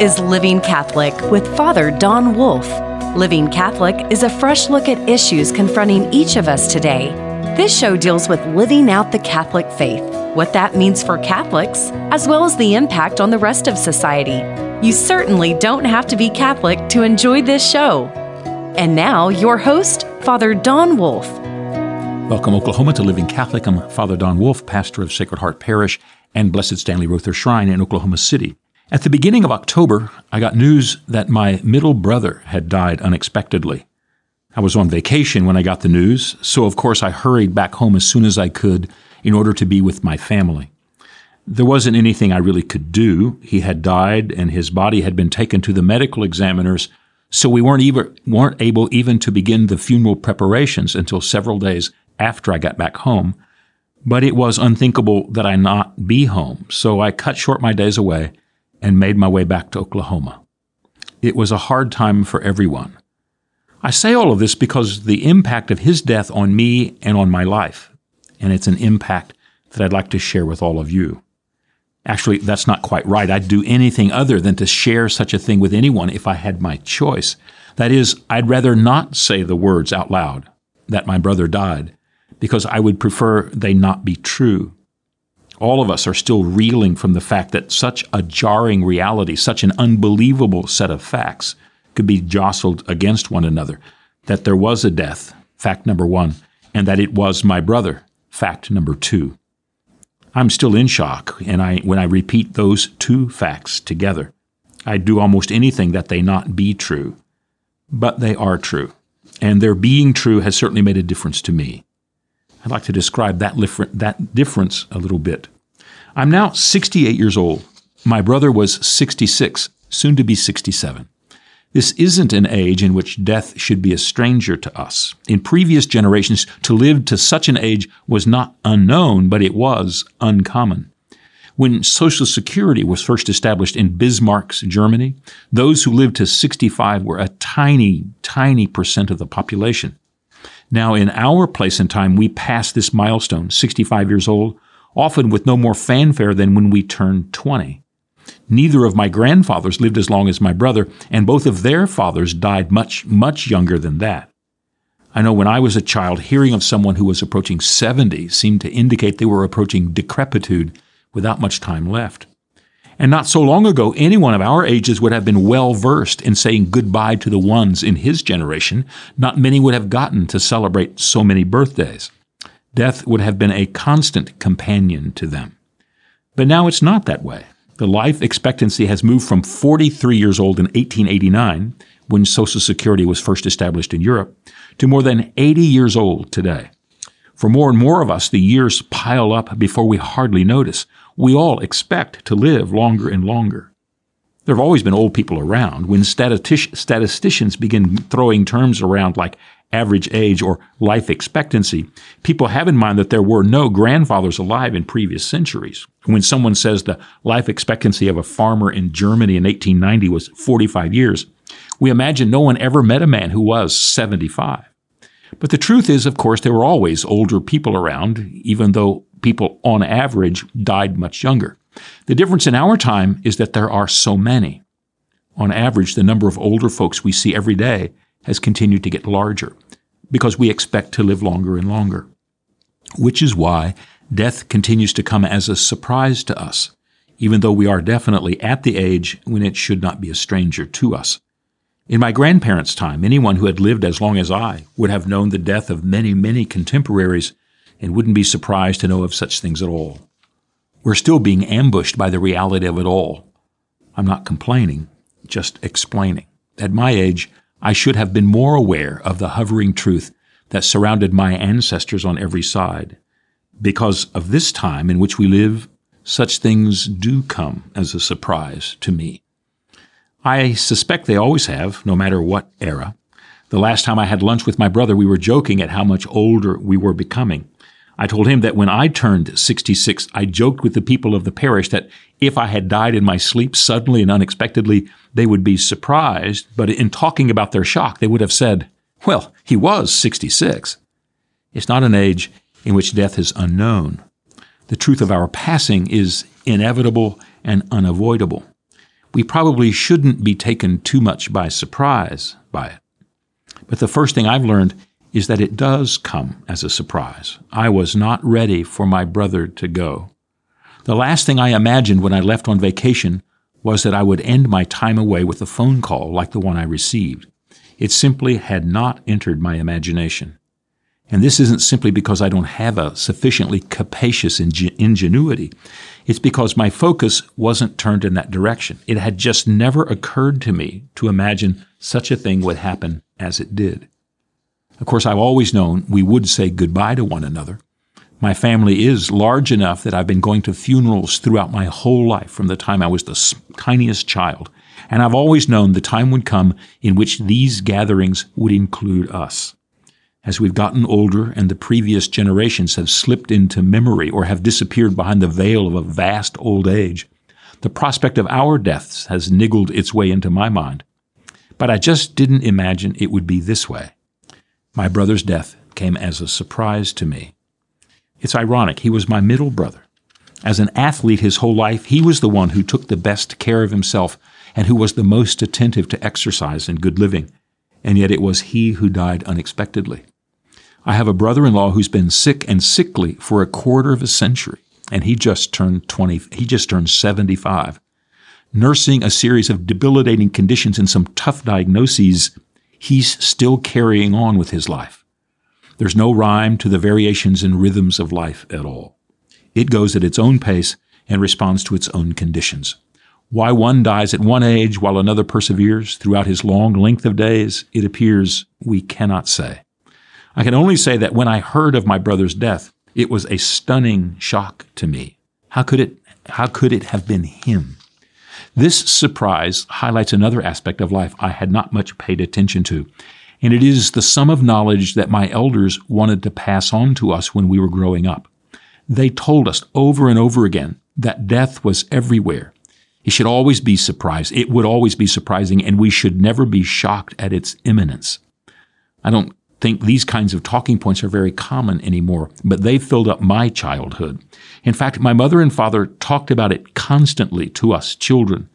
is Living Catholic with Father Don Wolf. Living Catholic is a fresh look at issues confronting each of us today. This show deals with living out the Catholic faith, what that means for Catholics, as well as the impact on the rest of society. You certainly don't have to be Catholic to enjoy this show. And now, your host, Father Don Wolf. Welcome, Oklahoma, to Living Catholic. I'm Father Don Wolf, pastor of Sacred Heart Parish and Blessed Stanley Rother Shrine in Oklahoma City. At the beginning of October, I got news that my middle brother had died unexpectedly. I was on vacation when I got the news, so of course I hurried back home as soon as I could in order to be with my family. There wasn't anything I really could do. He had died and his body had been taken to the medical examiners, so we weren't, even, weren't able even to begin the funeral preparations until several days after I got back home. But it was unthinkable that I not be home, so I cut short my days away and made my way back to Oklahoma. It was a hard time for everyone. I say all of this because the impact of his death on me and on my life, and it's an impact that I'd like to share with all of you. Actually, that's not quite right. I'd do anything other than to share such a thing with anyone if I had my choice. That is, I'd rather not say the words out loud that my brother died because I would prefer they not be true all of us are still reeling from the fact that such a jarring reality, such an unbelievable set of facts, could be jostled against one another. That there was a death, fact number one, and that it was my brother, fact number two. I'm still in shock, and I, when I repeat those two facts together, I do almost anything that they not be true. But they are true, and their being true has certainly made a difference to me. I'd like to describe that, that difference a little bit. I'm now 68 years old. My brother was 66, soon to be 67. This isn't an age in which death should be a stranger to us. In previous generations, to live to such an age was not unknown, but it was uncommon. When Social Security was first established in Bismarck's Germany, those who lived to 65 were a tiny, tiny percent of the population. Now, in our place and time, we pass this milestone, 65 years old, often with no more fanfare than when we turned 20. Neither of my grandfathers lived as long as my brother, and both of their fathers died much, much younger than that. I know when I was a child, hearing of someone who was approaching 70 seemed to indicate they were approaching decrepitude without much time left. And not so long ago, anyone of our ages would have been well versed in saying goodbye to the ones in his generation. Not many would have gotten to celebrate so many birthdays. Death would have been a constant companion to them. But now it's not that way. The life expectancy has moved from 43 years old in 1889, when Social Security was first established in Europe, to more than 80 years old today. For more and more of us, the years pile up before we hardly notice we all expect to live longer and longer. There have always been old people around. When statistic- statisticians begin throwing terms around like average age or life expectancy, people have in mind that there were no grandfathers alive in previous centuries. When someone says the life expectancy of a farmer in Germany in 1890 was 45 years, we imagine no one ever met a man who was 75. But the truth is, of course, there were always older people around, even though people on average died much younger. The difference in our time is that there are so many. On average, the number of older folks we see every day has continued to get larger because we expect to live longer and longer. Which is why death continues to come as a surprise to us, even though we are definitely at the age when it should not be a stranger to us. In my grandparents' time, anyone who had lived as long as I would have known the death of many, many contemporaries and wouldn't be surprised to know of such things at all. We're still being ambushed by the reality of it all. I'm not complaining, just explaining. At my age, I should have been more aware of the hovering truth that surrounded my ancestors on every side. Because of this time in which we live, such things do come as a surprise to me. I suspect they always have, no matter what era. The last time I had lunch with my brother, we were joking at how much older we were becoming. I told him that when I turned 66, I joked with the people of the parish that if I had died in my sleep suddenly and unexpectedly, they would be surprised. But in talking about their shock, they would have said, well, he was 66. It's not an age in which death is unknown. The truth of our passing is inevitable and unavoidable. we probably shouldn't be taken too much by surprise by it. But the first thing I've learned is that it does come as a surprise. I was not ready for my brother to go. The last thing I imagined when I left on vacation was that I would end my time away with a phone call like the one I received. It simply had not entered my imagination. And this isn't simply because I don't have a sufficiently capacious ingenuity. It's because my focus wasn't turned in that direction. It had just never occurred to me to imagine such a thing would happen as it did. Of course, I've always known we would say goodbye to one another. My family is large enough that I've been going to funerals throughout my whole life from the time I was the tiniest child. And I've always known the time would come in which these gatherings would include us. As we've gotten older and the previous generations have slipped into memory or have disappeared behind the veil of a vast old age, the prospect of our deaths has niggled its way into my mind. But I just didn't imagine it would be this way. My brother's death came as a surprise to me. It's ironic, he was my middle brother. As an athlete his whole life, he was the one who took the best care of himself and who was the most attentive to exercise and good living. And yet it was he who died unexpectedly. I have a brother in law who's been sick and sickly for a quarter of a century, and he just turned 20, he just turned 75. Nursing a series of debilitating conditions and some tough diagnoses, he's still carrying on with his life. There's no rhyme to the variations and rhythms of life at all. It goes at its own pace and responds to its own conditions. Why one dies at one age while another perseveres throughout his long length of days, it appears we cannot say. I can only say that when I heard of my brother's death, it was a stunning shock to me. How could it, how could it have been him? This surprise highlights another aspect of life I had not much paid attention to, and it is the sum of knowledge that my elders wanted to pass on to us when we were growing up. They told us over and over again that death was everywhere. It should always be surprised. It would always be surprising, and we should never be shocked at its imminence. I don't think these kinds of talking points are very common anymore, but they filled up my childhood. In fact, my mother and father talked about it constantly to us children.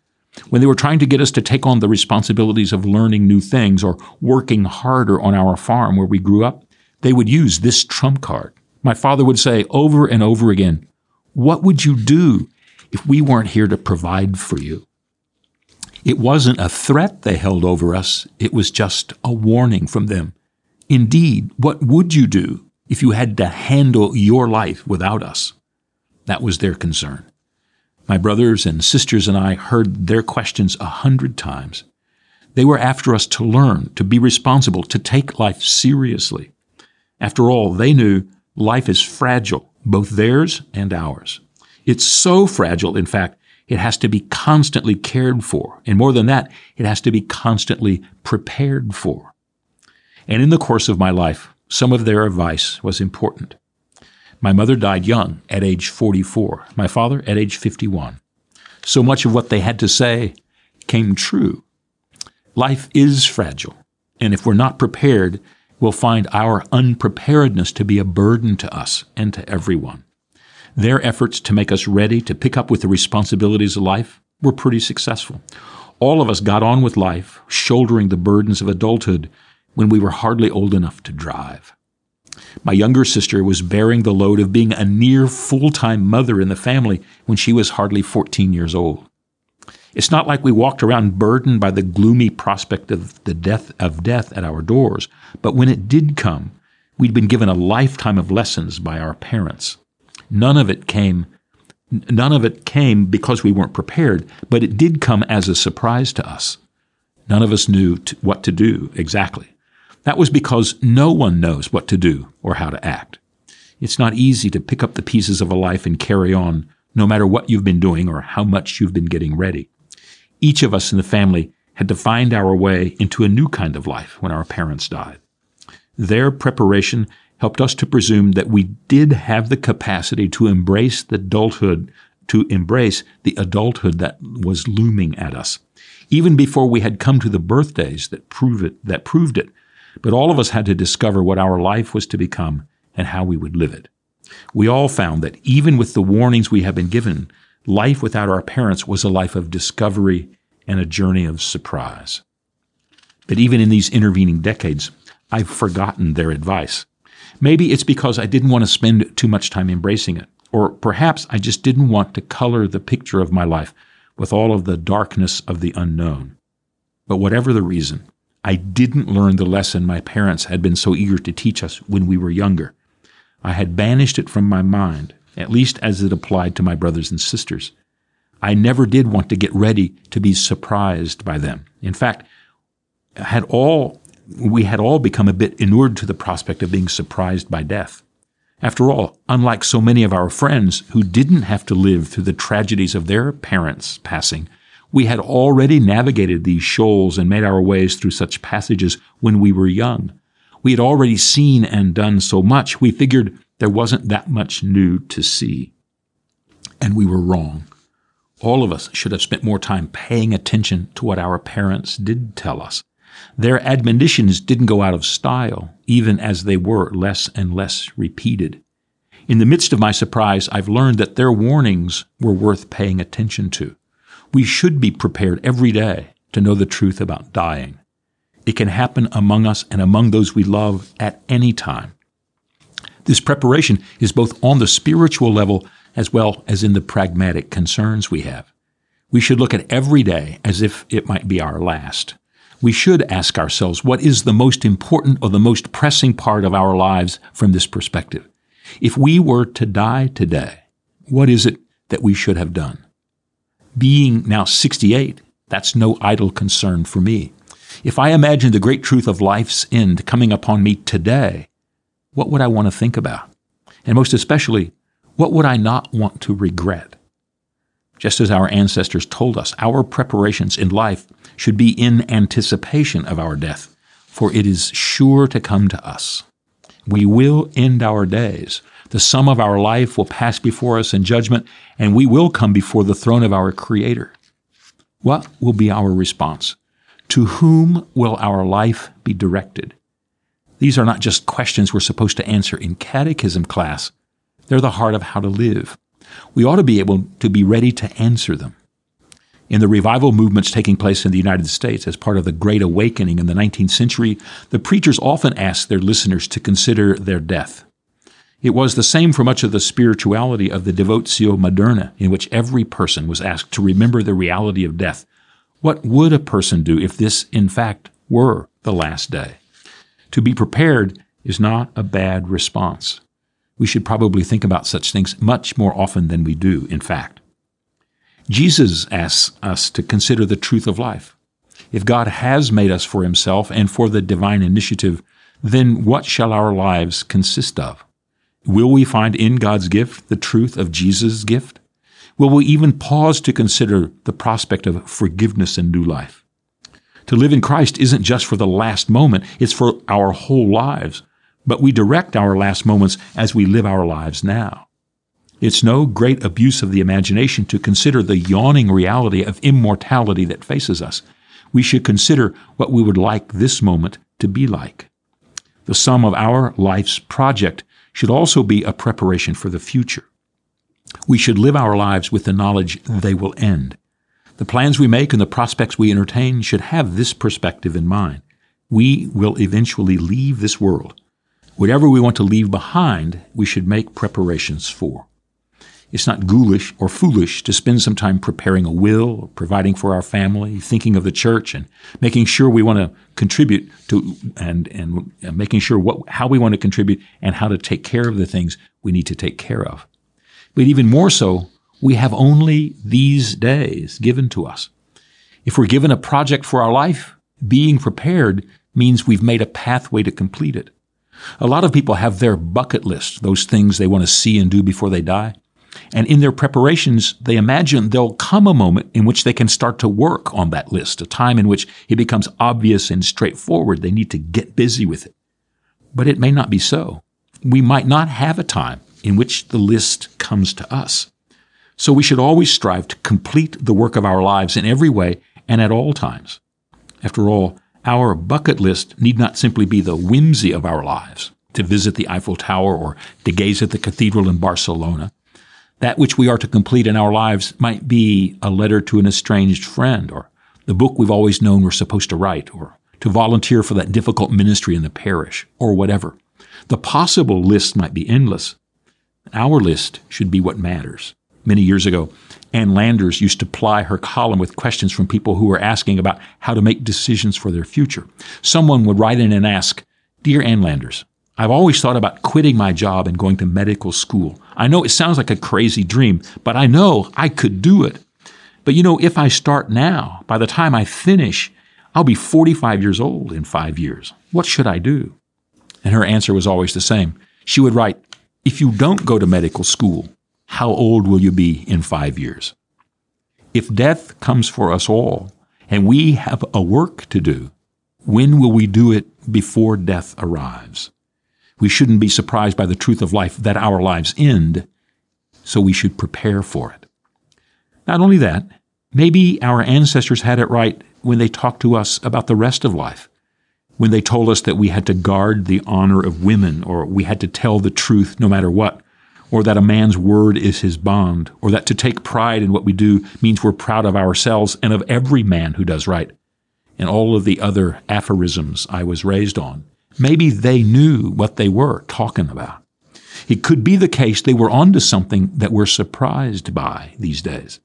When they were trying to get us to take on the responsibilities of learning new things or working harder on our farm where we grew up, they would use this trump card. My father would say over and over again, What would you do if we weren't here to provide for you? It wasn't a threat they held over us, it was just a warning from them. Indeed, what would you do if you had to handle your life without us? That was their concern. My brothers and sisters and I heard their questions a hundred times. They were after us to learn, to be responsible, to take life seriously. After all, they knew life is fragile, both theirs and ours. It's so fragile, in fact, it has to be constantly cared for. And more than that, it has to be constantly prepared for. And in the course of my life, some of their advice was important. My mother died young at age 44, my father at age 51. So much of what they had to say came true. Life is fragile, and if we're not prepared, we'll find our unpreparedness to be a burden to us and to everyone. Their efforts to make us ready to pick up with the responsibilities of life were pretty successful. All of us got on with life, shouldering the burdens of adulthood when we were hardly old enough to drive. My younger sister was bearing the load of being a near full time mother in the family when she was hardly 14 years old. It's not like we walked around burdened by the gloomy prospect of the death of death at our doors, but when it did come, we'd been given a lifetime of lessons by our parents. None of it came none of it came because we weren't prepared, but it did come as a surprise to us. None of us knew what to do exactly. That was because no one knows what to do or how to act. It's not easy to pick up the pieces of a life and carry on, no matter what you've been doing or how much you've been getting ready. Each of us in the family had to find our way into a new kind of life when our parents died. Their preparation helped us to presume that we did have the capacity to embrace the adulthood, to embrace the adulthood that was looming at us. Even before we had come to the birthdays that prove it, that proved it, but all of us had to discover what our life was to become and how we would live it. We all found that even with the warnings we have been given, life without our parents was a life of discovery and a journey of surprise. But even in these intervening decades, I've forgotten their advice. Maybe it's because I didn't want to spend too much time embracing it, or perhaps I just didn't want to color the picture of my life with all of the darkness of the unknown. But whatever the reason, I didn't learn the lesson my parents had been so eager to teach us when we were younger. I had banished it from my mind, at least as it applied to my brothers and sisters. I never did want to get ready to be surprised by them. In fact, had all we had all become a bit inured to the prospect of being surprised by death. After all, unlike so many of our friends who didn't have to live through the tragedies of their parents' passing, we had already navigated these shoals and made our ways through such passages when we were young. We had already seen and done so much, we figured there wasn't that much new to see. And we were wrong. All of us should have spent more time paying attention to what our parents did tell us. Their admonitions didn't go out of style, even as they were less and less repeated. In the midst of my surprise, I've learned that their warnings were worth paying attention to. We should be prepared every day to know the truth about dying. It can happen among us and among those we love at any time. This preparation is both on the spiritual level as well as in the pragmatic concerns we have. We should look at every day as if it might be our last we should ask ourselves what is the most important or the most pressing part of our lives from this perspective. If we were to die today, what is it that we should have done? Being now 68, that's no idle concern for me. If I imagine the great truth of life's end coming upon me today, what would I want to think about? And most especially, what would I not want to regret? Just as our ancestors told us, our preparations in life should be in anticipation of our death, for it is sure to come to us. We will end our days. The sum of our life will pass before us in judgment, and we will come before the throne of our Creator. What will be our response? To whom will our life be directed? These are not just questions we're supposed to answer in catechism class. They're the heart of how to live we ought to be able to be ready to answer them. In the revival movements taking place in the United States as part of the Great Awakening in the 19th century, the preachers often asked their listeners to consider their death. It was the same for much of the spirituality of the Devotio Moderna, in which every person was asked to remember the reality of death. What would a person do if this, in fact, were the last day? To be prepared is not a bad response we should probably think about such things much more often than we do, in fact. Jesus asks us to consider the truth of life. If God has made us for himself and for the divine initiative, then what shall our lives consist of? Will we find in God's gift the truth of Jesus' gift? Will we even pause to consider the prospect of forgiveness and new life? To live in Christ isn't just for the last moment, it's for our whole lives but we direct our last moments as we live our lives now. It's no great abuse of the imagination to consider the yawning reality of immortality that faces us. We should consider what we would like this moment to be like. The sum of our life's project should also be a preparation for the future. We should live our lives with the knowledge they will end. The plans we make and the prospects we entertain should have this perspective in mind. We will eventually leave this world Whatever we want to leave behind, we should make preparations for. It's not ghoulish or foolish to spend some time preparing a will, providing for our family, thinking of the church, and making sure we want to contribute to and and making sure what how we want to contribute and how to take care of the things we need to take care of. But even more so, we have only these days given to us. If we're given a project for our life, being prepared means we've made a pathway to complete it. A lot of people have their bucket list, those things they want to see and do before they die. And in their preparations, they imagine there'll come a moment in which they can start to work on that list, a time in which it becomes obvious and straightforward. They need to get busy with it. But it may not be so. We might not have a time in which the list comes to us. So we should always strive to complete the work of our lives in every way and at all times. After all, our bucket list need not simply be the whimsy of our lives, to visit the Eiffel Tower or to gaze at the cathedral in Barcelona. That which we are to complete in our lives might be a letter to an estranged friend or the book we've always known we're supposed to write, or to volunteer for that difficult ministry in the parish, or whatever. The possible list might be endless. Our list should be what matters. Many years ago, Ann Landers used to ply her column with questions from people who were asking about how to make decisions for their future. Someone would write in and ask, Dear Ann Landers, I've always thought about quitting my job and going to medical school. I know it sounds like a crazy dream, but I know I could do it. But you know, if I start now, by the time I finish, I'll be 45 years old in five years. What should I do? And her answer was always the same. She would write, If you don't go to medical school, how old will you be in five years? If death comes for us all, and we have a work to do, when will we do it before death arrives? We shouldn't be surprised by the truth of life that our lives end, so we should prepare for it. Not only that, maybe our ancestors had it right when they talked to us about the rest of life, when they told us that we had to guard the honor of women, or we had to tell the truth no matter what, or that a man's word is his bond, or that to take pride in what we do means we're proud of ourselves and of every man who does right, and all of the other aphorisms I was raised on. Maybe they knew what they were talking about. It could be the case they were onto something that we're surprised by these days.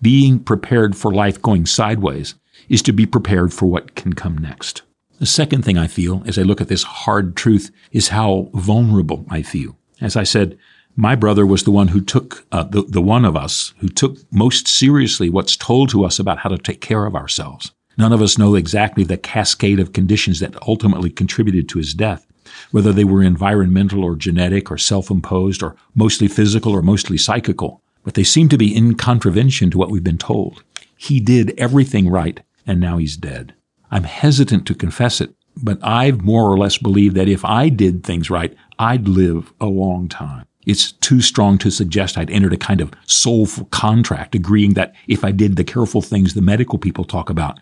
Being prepared for life going sideways is to be prepared for what can come next. The second thing I feel as I look at this hard truth is how vulnerable I feel. As I said, my brother was the one who took, uh, the, the one of us who took most seriously what's told to us about how to take care of ourselves. None of us know exactly the cascade of conditions that ultimately contributed to his death, whether they were environmental or genetic or self-imposed or mostly physical or mostly psychical but they seem to be in contravention to what we've been told. He did everything right, and now he's dead. I'm hesitant to confess it, but I've more or less believed that if I did things right, I'd live a long time. It's too strong to suggest I'd entered a kind of soulful contract agreeing that if I did the careful things the medical people talk about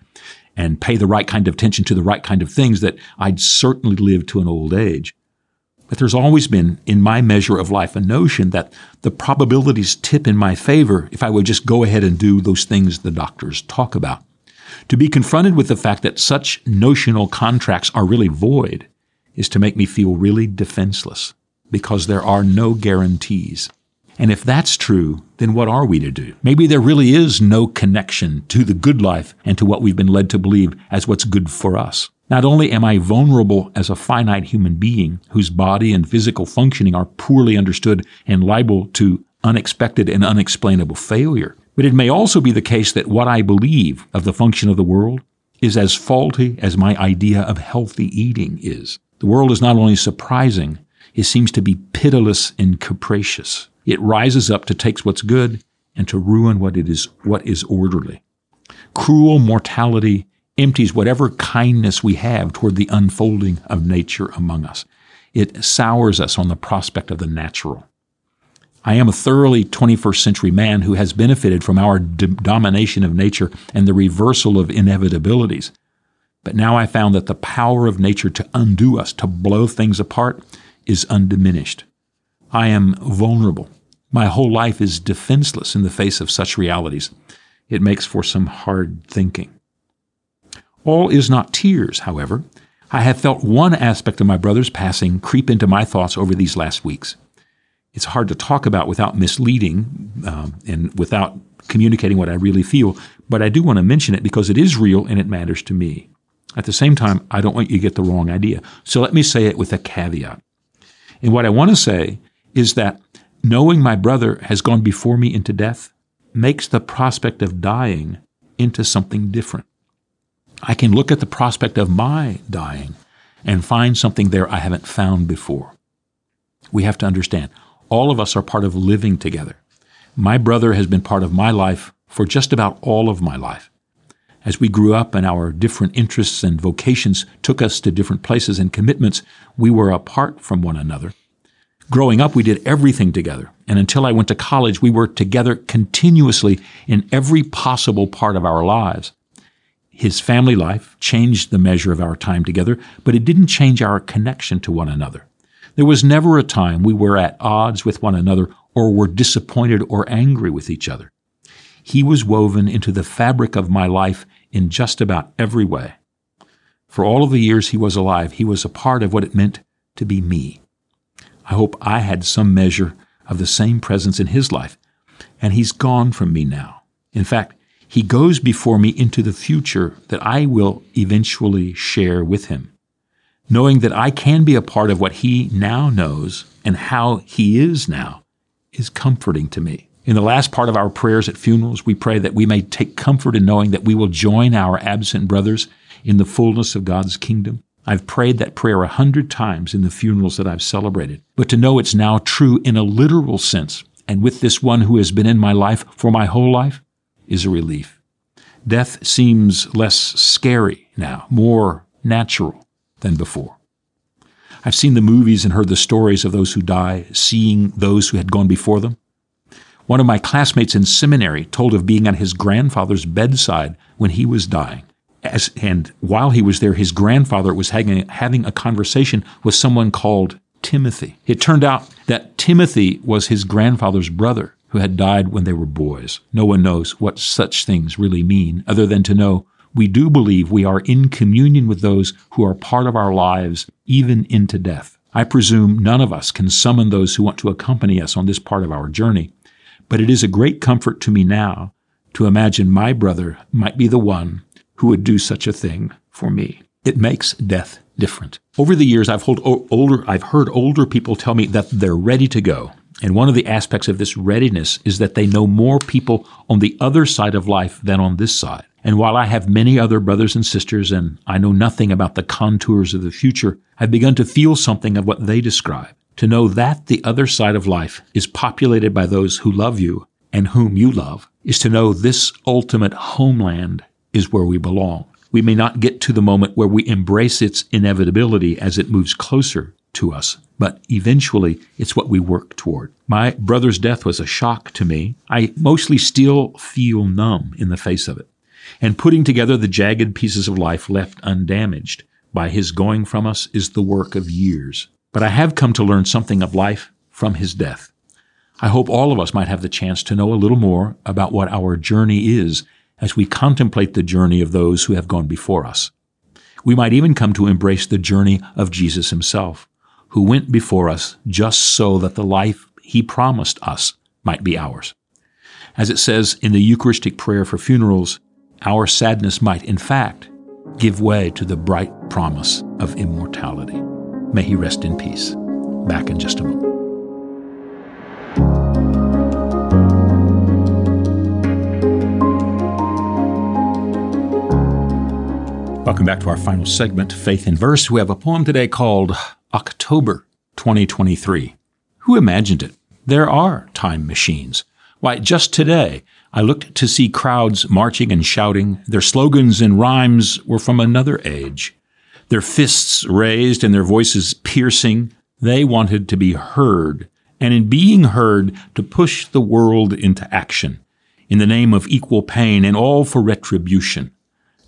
and pay the right kind of attention to the right kind of things that I'd certainly live to an old age. But there's always been, in my measure of life, a notion that the probabilities tip in my favor if I would just go ahead and do those things the doctors talk about. To be confronted with the fact that such notional contracts are really void is to make me feel really defenseless because there are no guarantees. And if that's true, then what are we to do? Maybe there really is no connection to the good life and to what we've been led to believe as what's good for us. Not only am I vulnerable as a finite human being whose body and physical functioning are poorly understood and liable to unexpected and unexplainable failure, but it may also be the case that what I believe of the function of the world is as faulty as my idea of healthy eating is. The world is not only surprising, it seems to be pitiless and capricious. It rises up to take what's good and to ruin what it is, what is orderly. Cruel mortality empties whatever kindness we have toward the unfolding of nature among us. It sours us on the prospect of the natural. I am a thoroughly 21st century man who has benefited from our d- domination of nature and the reversal of inevitabilities. But now I found that the power of nature to undo us, to blow things apart, is undiminished. I am vulnerable. My whole life is defenseless in the face of such realities. It makes for some hard thinking. All is not tears, however. I have felt one aspect of my brother's passing creep into my thoughts over these last weeks. It's hard to talk about without misleading um, and without communicating what I really feel, but I do want to mention it because it is real and it matters to me. At the same time, I don't want you to get the wrong idea. So let me say it with a caveat. And what I want to say is that knowing my brother has gone before me into death makes the prospect of dying into something different. I can look at the prospect of my dying and find something there I haven't found before. We have to understand, all of us are part of living together. My brother has been part of my life for just about all of my life. As we grew up and our different interests and vocations took us to different places and commitments, we were apart from one another. Growing up, we did everything together. And until I went to college, we were together continuously in every possible part of our lives. His family life changed the measure of our time together, but it didn't change our connection to one another. There was never a time we were at odds with one another or were disappointed or angry with each other. He was woven into the fabric of my life in just about every way. For all of the years he was alive, he was a part of what it meant to be me. I hope I had some measure of the same presence in his life, and he's gone from me now. In fact, he goes before me into the future that I will eventually share with him. Knowing that I can be a part of what he now knows and how he is now is comforting to me. In the last part of our prayers at funerals, we pray that we may take comfort in knowing that we will join our absent brothers in the fullness of God's kingdom. I've prayed that prayer a hundred times in the funerals that I've celebrated, but to know it's now true in a literal sense, and with this one who has been in my life for my whole life, is a relief. Death seems less scary now, more natural than before. I've seen the movies and heard the stories of those who die, seeing those who had gone before them. One of my classmates in seminary told of being at his grandfather's bedside when he was dying. As, and while he was there, his grandfather was having, having a conversation with someone called Timothy. It turned out that Timothy was his grandfather's brother who had died when they were boys. No one knows what such things really mean, other than to know we do believe we are in communion with those who are part of our lives, even into death. I presume none of us can summon those who want to accompany us on this part of our journey, but it is a great comfort to me now to imagine my brother might be the one who would do such a thing for me. It makes death different. Over the years, I've, older, I've heard older people tell me that they're ready to go. And one of the aspects of this readiness is that they know more people on the other side of life than on this side. And while I have many other brothers and sisters and I know nothing about the contours of the future, I've begun to feel something of what they describe. To know that the other side of life is populated by those who love you and whom you love is to know this ultimate homeland is where we belong. We may not get to the moment where we embrace its inevitability as it moves closer to us, but eventually it's what we work toward. My brother's death was a shock to me. I mostly still feel numb in the face of it. And putting together the jagged pieces of life left undamaged by his going from us is the work of years. But I have come to learn something of life from his death. I hope all of us might have the chance to know a little more about what our journey is as we contemplate the journey of those who have gone before us. We might even come to embrace the journey of Jesus himself, who went before us just so that the life he promised us might be ours. As it says in the Eucharistic prayer for funerals, our sadness might, in fact, give way to the bright promise of immortality. May he rest in peace. Back in just a moment. Welcome back to our final segment, Faith in Verse. We have a poem today called October 2023. Who imagined it? There are time machines. Why, just today, I looked to see crowds marching and shouting. Their slogans and rhymes were from another age their fists raised and their voices piercing. They wanted to be heard, and in being heard, to push the world into action, in the name of equal pain and all for retribution.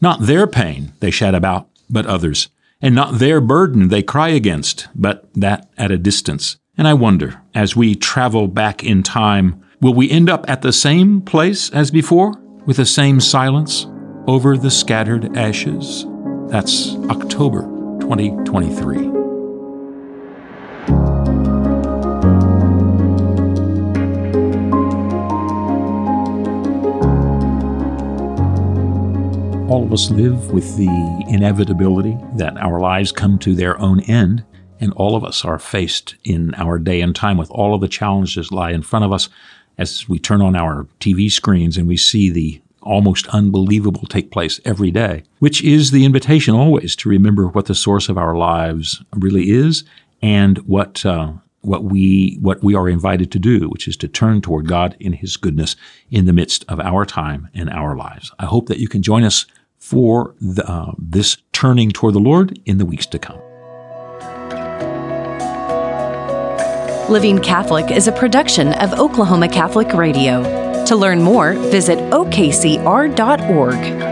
Not their pain they shout about, but others, and not their burden they cry against, but that at a distance. And I wonder, as we travel back in time, will we end up at the same place as before, with the same silence over the scattered ashes? That's October 2023. All of us live with the inevitability that our lives come to their own end, and all of us are faced in our day and time with all of the challenges lie in front of us as we turn on our TV screens and we see the almost unbelievable take place every day, which is the invitation always to remember what the source of our lives really is and what uh, what we what we are invited to do, which is to turn toward God in His goodness in the midst of our time and our lives. I hope that you can join us for the, uh, this turning toward the Lord in the weeks to come. Living Catholic is a production of Oklahoma Catholic Radio. To learn more, visit okcr.org.